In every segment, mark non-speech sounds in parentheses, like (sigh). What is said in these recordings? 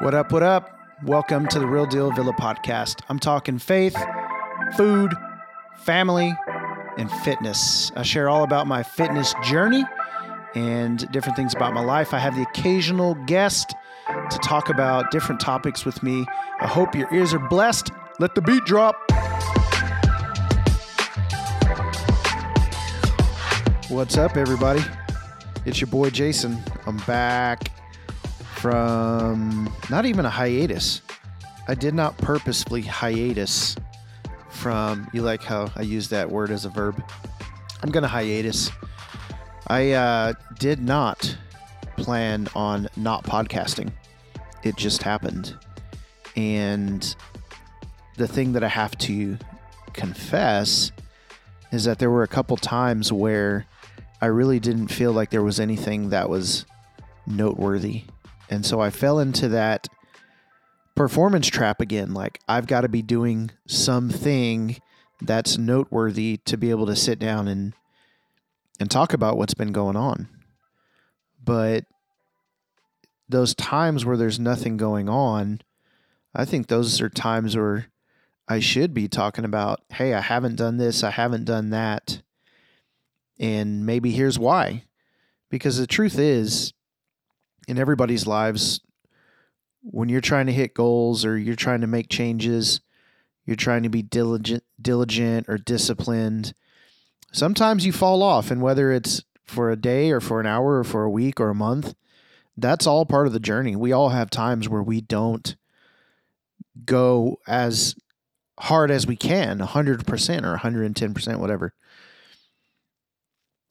What up, what up? Welcome to the Real Deal Villa podcast. I'm talking faith, food, family, and fitness. I share all about my fitness journey and different things about my life. I have the occasional guest to talk about different topics with me. I hope your ears are blessed. Let the beat drop. What's up, everybody? It's your boy Jason. I'm back from not even a hiatus. I did not purposefully hiatus from, you like how I use that word as a verb? I'm going to hiatus. I uh, did not plan on not podcasting, it just happened. And the thing that I have to confess is that there were a couple times where I really didn't feel like there was anything that was noteworthy. And so I fell into that performance trap again. Like, I've got to be doing something that's noteworthy to be able to sit down and and talk about what's been going on. But those times where there's nothing going on, I think those are times where I should be talking about, hey, I haven't done this, I haven't done that. And maybe here's why. Because the truth is, in everybody's lives, when you're trying to hit goals or you're trying to make changes, you're trying to be diligent, diligent or disciplined. Sometimes you fall off, and whether it's for a day or for an hour or for a week or a month, that's all part of the journey. We all have times where we don't go as hard as we can, 100% or 110%, whatever.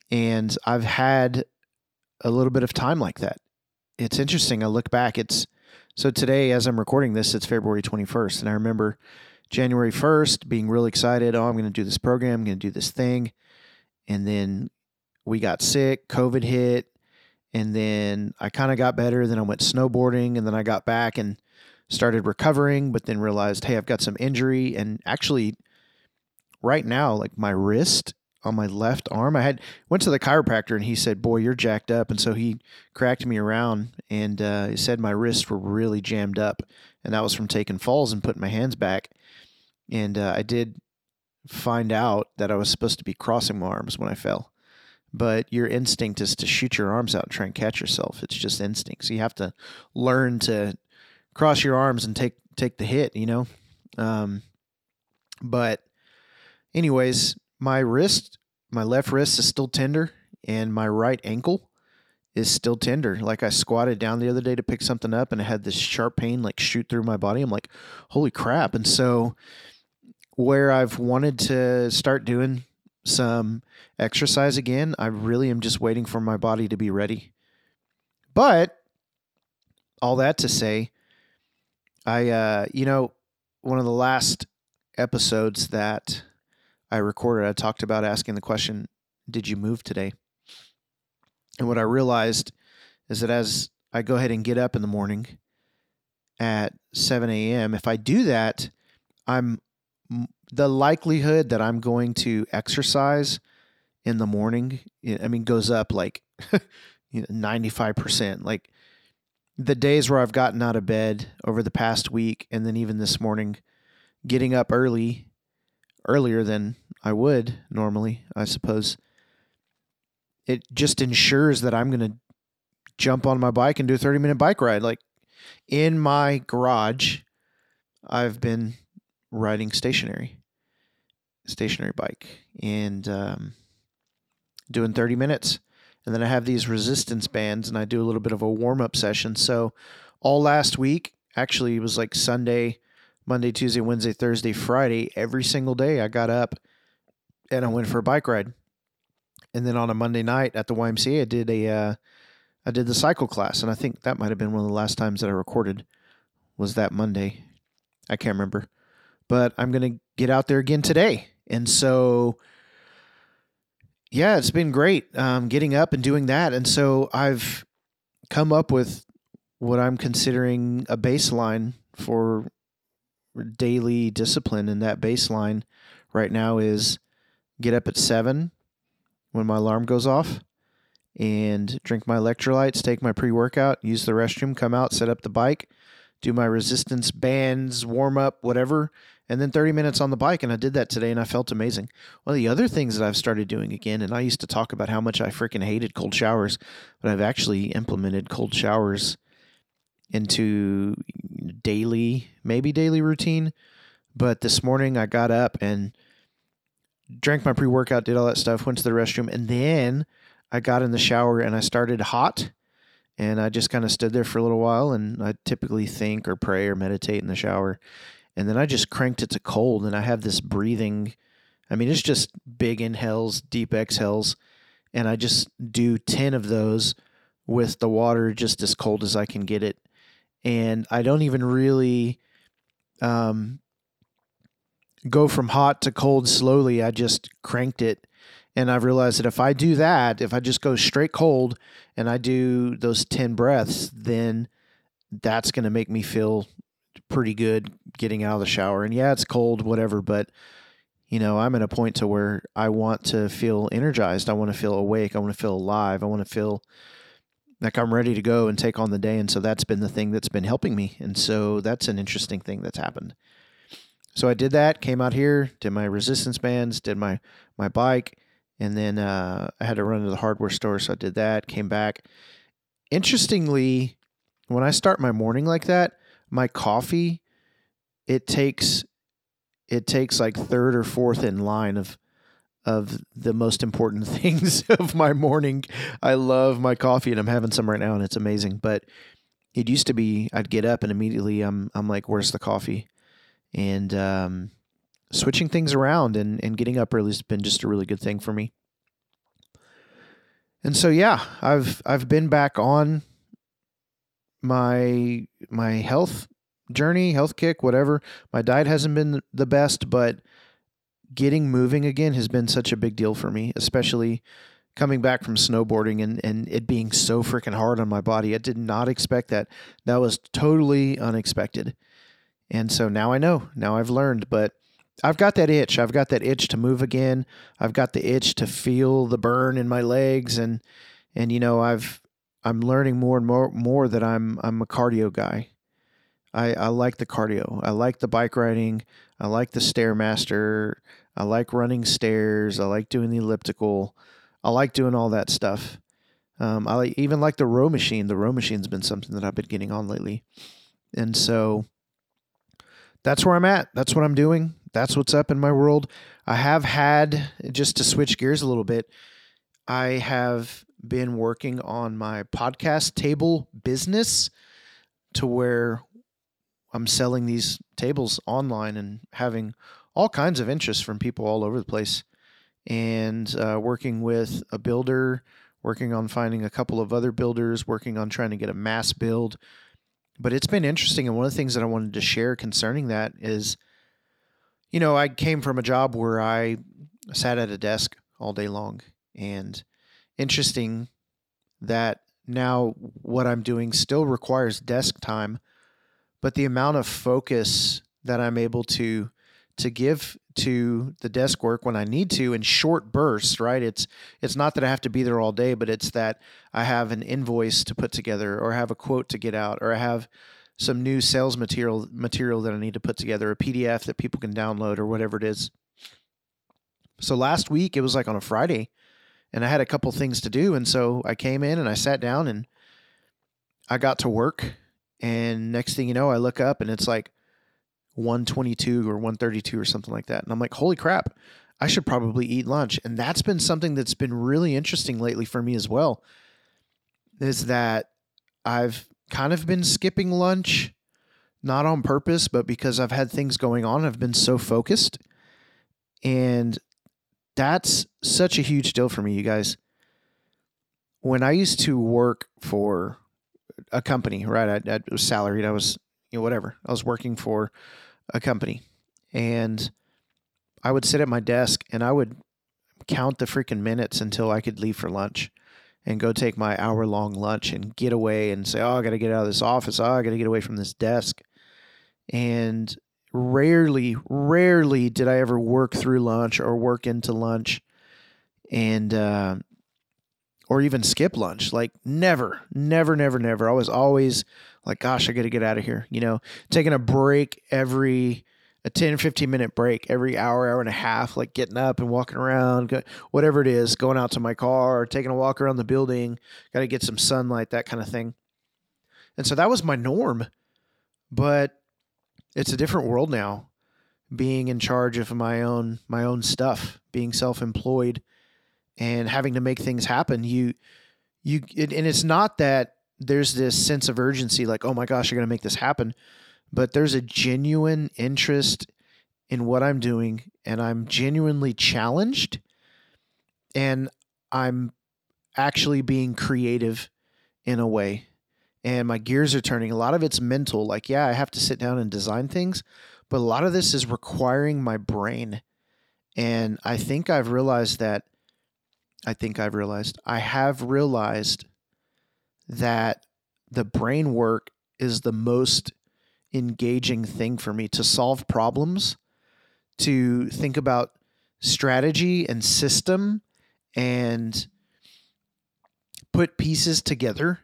And I've had a little bit of time like that. It's interesting. I look back, it's so today, as I'm recording this, it's February 21st. And I remember January 1st being really excited. Oh, I'm going to do this program, I'm going to do this thing. And then we got sick, COVID hit. And then I kind of got better. Then I went snowboarding. And then I got back and started recovering, but then realized, hey, I've got some injury. And actually, right now, like my wrist on my left arm. I had went to the chiropractor and he said, "Boy, you're jacked up." And so he cracked me around and uh, he said my wrists were really jammed up, and that was from taking falls and putting my hands back. And uh, I did find out that I was supposed to be crossing my arms when I fell, but your instinct is to shoot your arms out and try and catch yourself. It's just instinct. So you have to learn to cross your arms and take take the hit. You know, um, but anyways my wrist, my left wrist is still tender, and my right ankle is still tender. Like I squatted down the other day to pick something up, and I had this sharp pain like shoot through my body. I'm like, holy crap! And so, where I've wanted to start doing some exercise again, I really am just waiting for my body to be ready. But all that to say, I, uh, you know, one of the last episodes that I recorded, I talked about asking the question, Did you move today? And what I realized is that as I go ahead and get up in the morning at 7 a.m., if I do that, I'm the likelihood that I'm going to exercise in the morning, I mean, goes up like (laughs) you know, 95%. Like the days where I've gotten out of bed over the past week and then even this morning, getting up early earlier than I would normally, I suppose. It just ensures that I'm going to jump on my bike and do a 30 minute bike ride. Like in my garage, I've been riding stationary, stationary bike and um, doing 30 minutes. And then I have these resistance bands and I do a little bit of a warm up session. So all last week, actually, it was like Sunday, Monday, Tuesday, Wednesday, Thursday, Friday, every single day I got up and I went for a bike ride. And then on a Monday night at the YMCA, I did a uh, I did the cycle class, and I think that might have been one of the last times that I recorded was that Monday. I can't remember, but I'm gonna get out there again today, and so yeah, it's been great um, getting up and doing that, and so I've come up with what I'm considering a baseline for daily discipline, and that baseline right now is get up at seven when my alarm goes off and drink my electrolytes, take my pre workout, use the restroom, come out, set up the bike, do my resistance bands, warm up, whatever, and then 30 minutes on the bike. And I did that today and I felt amazing. One of the other things that I've started doing again, and I used to talk about how much I freaking hated cold showers, but I've actually implemented cold showers into daily, maybe daily routine. But this morning I got up and drank my pre workout, did all that stuff, went to the restroom, and then I got in the shower and I started hot. And I just kind of stood there for a little while and I typically think or pray or meditate in the shower. And then I just cranked it to cold and I have this breathing. I mean, it's just big inhales, deep exhales. And I just do 10 of those with the water just as cold as I can get it. And I don't even really um, go from hot to cold slowly. I just cranked it and I've realized that if I do that, if I just go straight cold and I do those 10 breaths, then that's going to make me feel pretty good getting out of the shower. And yeah, it's cold, whatever, but you know, I'm at a point to where I want to feel energized. I want to feel awake. I want to feel alive. I want to feel like I'm ready to go and take on the day. And so that's been the thing that's been helping me. And so that's an interesting thing that's happened. So I did that, came out here, did my resistance bands, did my my bike, and then uh, I had to run to the hardware store, so I did that. Came back. Interestingly, when I start my morning like that, my coffee it takes it takes like third or fourth in line of of the most important (laughs) things of my morning. I love my coffee, and I'm having some right now, and it's amazing. But it used to be I'd get up and immediately I'm I'm like, "Where's the coffee?" And um, switching things around and, and getting up early has been just a really good thing for me. And so yeah, I've I've been back on my my health journey, health kick, whatever. My diet hasn't been the best, but getting moving again has been such a big deal for me, especially coming back from snowboarding and, and it being so freaking hard on my body. I did not expect that. That was totally unexpected. And so now I know. Now I've learned, but I've got that itch. I've got that itch to move again. I've got the itch to feel the burn in my legs and and you know, I've I'm learning more and more more that I'm I'm a cardio guy. I, I like the cardio. I like the bike riding. I like the stairmaster. I like running stairs. I like doing the elliptical. I like doing all that stuff. Um, I like, even like the row machine. The row machine's been something that I've been getting on lately, and so that's where I'm at. That's what I'm doing that's what's up in my world. I have had, just to switch gears a little bit, I have been working on my podcast table business to where I'm selling these tables online and having all kinds of interest from people all over the place. And uh, working with a builder, working on finding a couple of other builders, working on trying to get a mass build. But it's been interesting. And one of the things that I wanted to share concerning that is you know, I came from a job where I sat at a desk all day long. And interesting that now what I'm doing still requires desk time, but the amount of focus that I'm able to to give to the desk work when I need to in short bursts, right? It's it's not that I have to be there all day, but it's that I have an invoice to put together or I have a quote to get out or I have some new sales material material that I need to put together, a PDF that people can download or whatever it is. So last week it was like on a Friday and I had a couple things to do and so I came in and I sat down and I got to work and next thing you know I look up and it's like 122 or 132 or something like that and I'm like holy crap I should probably eat lunch and that's been something that's been really interesting lately for me as well is that I've kind of been skipping lunch, not on purpose, but because I've had things going on. I've been so focused. And that's such a huge deal for me, you guys. When I used to work for a company, right? I, I was salaried. I was, you know, whatever. I was working for a company. And I would sit at my desk and I would count the freaking minutes until I could leave for lunch and go take my hour long lunch and get away and say, oh, I got to get out of this office. Oh, I got to get away from this desk. And rarely, rarely did I ever work through lunch or work into lunch and, uh, or even skip lunch. Like never, never, never, never. I was always like gosh, I got to get out of here, you know, taking a break every a 10 15 minute break every hour hour and a half like getting up and walking around whatever it is going out to my car taking a walk around the building got to get some sunlight that kind of thing and so that was my norm but it's a different world now being in charge of my own my own stuff being self-employed and having to make things happen you you it, and it's not that there's this sense of urgency like oh my gosh you're going to make this happen but there's a genuine interest in what I'm doing and I'm genuinely challenged and I'm actually being creative in a way and my gears are turning. A lot of it's mental like yeah I have to sit down and design things but a lot of this is requiring my brain and I think I've realized that I think I've realized I have realized that the brain work is the most engaging thing for me to solve problems, to think about strategy and system and put pieces together.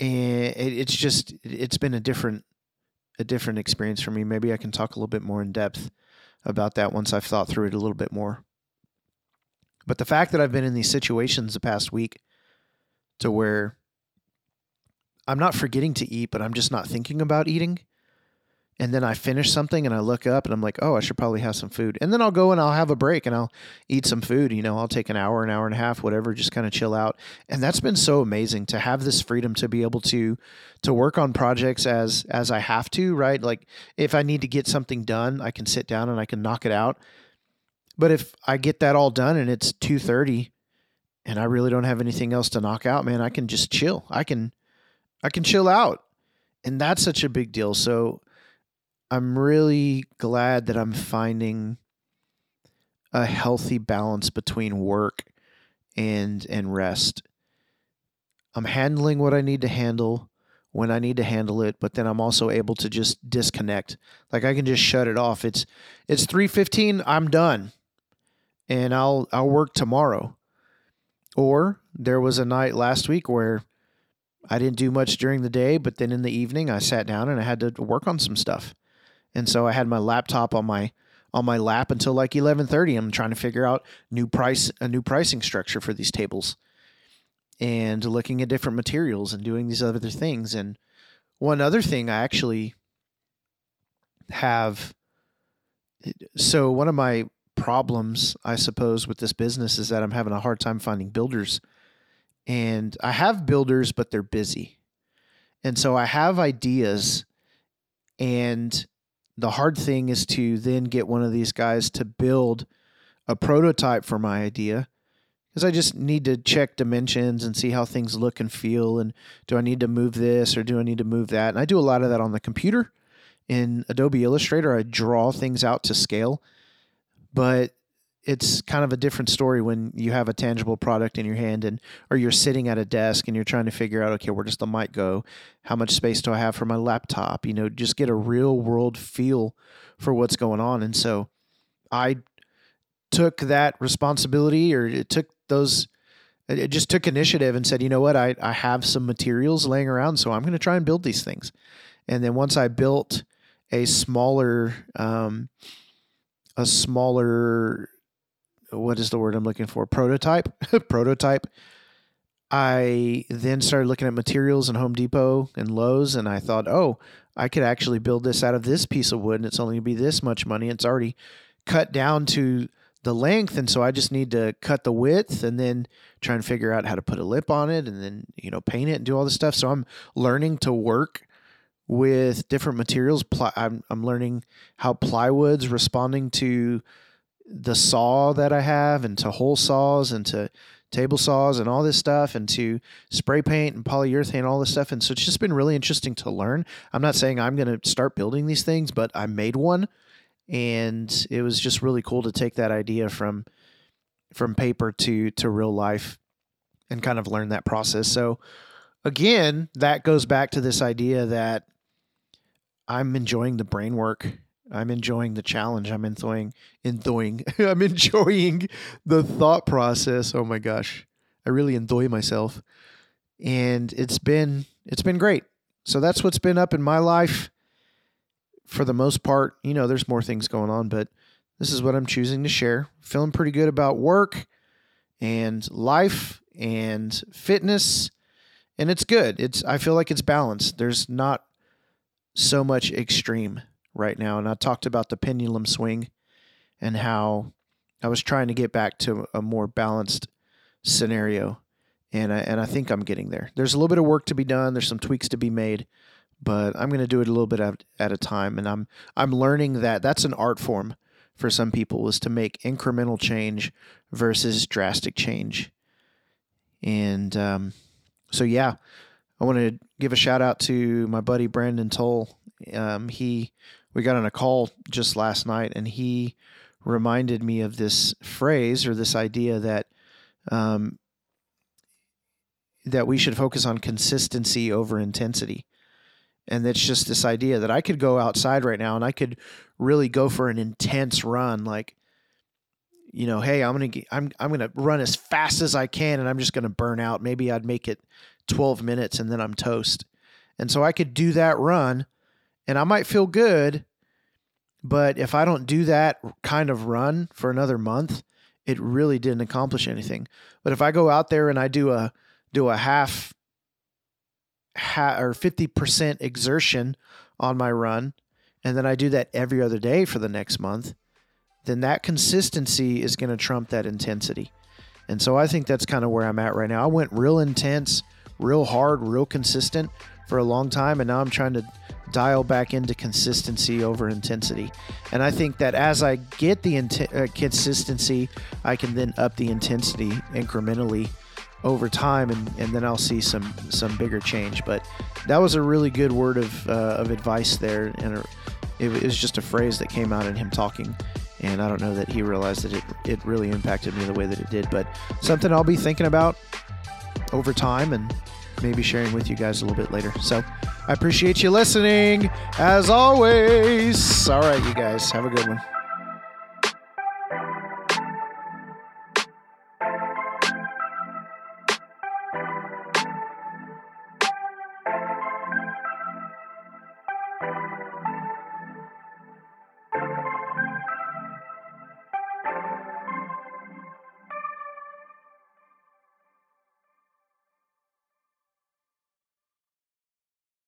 And it's just it's been a different a different experience for me. Maybe I can talk a little bit more in depth about that once I've thought through it a little bit more. But the fact that I've been in these situations the past week to where I'm not forgetting to eat, but I'm just not thinking about eating. And then I finish something and I look up and I'm like, oh, I should probably have some food. And then I'll go and I'll have a break and I'll eat some food. You know, I'll take an hour, an hour and a half, whatever, just kind of chill out. And that's been so amazing to have this freedom to be able to to work on projects as as I have to, right? Like if I need to get something done, I can sit down and I can knock it out. But if I get that all done and it's 2:30 and I really don't have anything else to knock out, man, I can just chill. I can I can chill out. And that's such a big deal. So I'm really glad that I'm finding a healthy balance between work and and rest. I'm handling what I need to handle when I need to handle it, but then I'm also able to just disconnect. Like I can just shut it off. It's it's 3:15, I'm done. And I'll I'll work tomorrow. Or there was a night last week where I didn't do much during the day, but then in the evening I sat down and I had to work on some stuff. And so I had my laptop on my on my lap until like 11:30. I'm trying to figure out new price a new pricing structure for these tables and looking at different materials and doing these other things and one other thing I actually have so one of my problems I suppose with this business is that I'm having a hard time finding builders and I have builders, but they're busy. And so I have ideas, and the hard thing is to then get one of these guys to build a prototype for my idea because I just need to check dimensions and see how things look and feel. And do I need to move this or do I need to move that? And I do a lot of that on the computer. In Adobe Illustrator, I draw things out to scale. But it's kind of a different story when you have a tangible product in your hand and or you're sitting at a desk and you're trying to figure out okay where does the mic go? How much space do i have for my laptop? You know just get a real world feel for what's going on. And so i took that responsibility or it took those it just took initiative and said you know what? I, I have some materials laying around so i'm going to try and build these things. And then once i built a smaller um, a smaller what is the word I'm looking for? Prototype. (laughs) Prototype. I then started looking at materials in Home Depot and Lowe's, and I thought, oh, I could actually build this out of this piece of wood, and it's only going to be this much money. It's already cut down to the length, and so I just need to cut the width, and then try and figure out how to put a lip on it, and then you know paint it and do all this stuff. So I'm learning to work with different materials. I'm I'm learning how plywood's responding to the saw that I have and to hole saws and to table saws and all this stuff and to spray paint and polyurethane all this stuff. And so it's just been really interesting to learn. I'm not saying i'm going to start building these things but i made one and it was just really cool to take that idea from from paper to to real life and kind of learn that process. So again that goes back to this idea that i'm enjoying the brain work I'm enjoying the challenge. I'm enjoying enjoying (laughs) I'm enjoying the thought process. Oh my gosh. I really enjoy myself. And it's been it's been great. so that's what's been up in my life for the most part. You know, there's more things going on, but this is what I'm choosing to share. Feeling pretty good about work and life and fitness and it's good. It's I feel like it's balanced. There's not so much extreme right now and I talked about the pendulum swing and how I was trying to get back to a more balanced scenario and I, and I think I'm getting there. There's a little bit of work to be done. There's some tweaks to be made, but I'm going to do it a little bit at, at a time. And I'm I'm learning that that's an art form for some people is to make incremental change versus drastic change. And um, so yeah, I want to give a shout out to my buddy Brandon Toll. Um, he we got on a call just last night, and he reminded me of this phrase or this idea that um, that we should focus on consistency over intensity. And that's just this idea that I could go outside right now and I could really go for an intense run like you know, hey, I'm going to I'm I'm to run as fast as I can and I'm just to burn out. Maybe I'd make it 12 minutes and then I'm toast. And so I could do that run and I might feel good, but if I don't do that kind of run for another month, it really didn't accomplish anything. But if I go out there and I do a do a half, or 50% exertion on my run, and then I do that every other day for the next month, then that consistency is going to trump that intensity. And so I think that's kind of where I'm at right now. I went real intense, real hard, real consistent for a long time, and now I'm trying to dial back into consistency over intensity. And I think that as I get the int- uh, consistency, I can then up the intensity incrementally over time, and, and then I'll see some some bigger change. But that was a really good word of uh, of advice there, and it, it was just a phrase that came out in him talking. And I don't know that he realized that it, it really impacted me the way that it did, but something I'll be thinking about over time and maybe sharing with you guys a little bit later. So I appreciate you listening as always. All right, you guys, have a good one.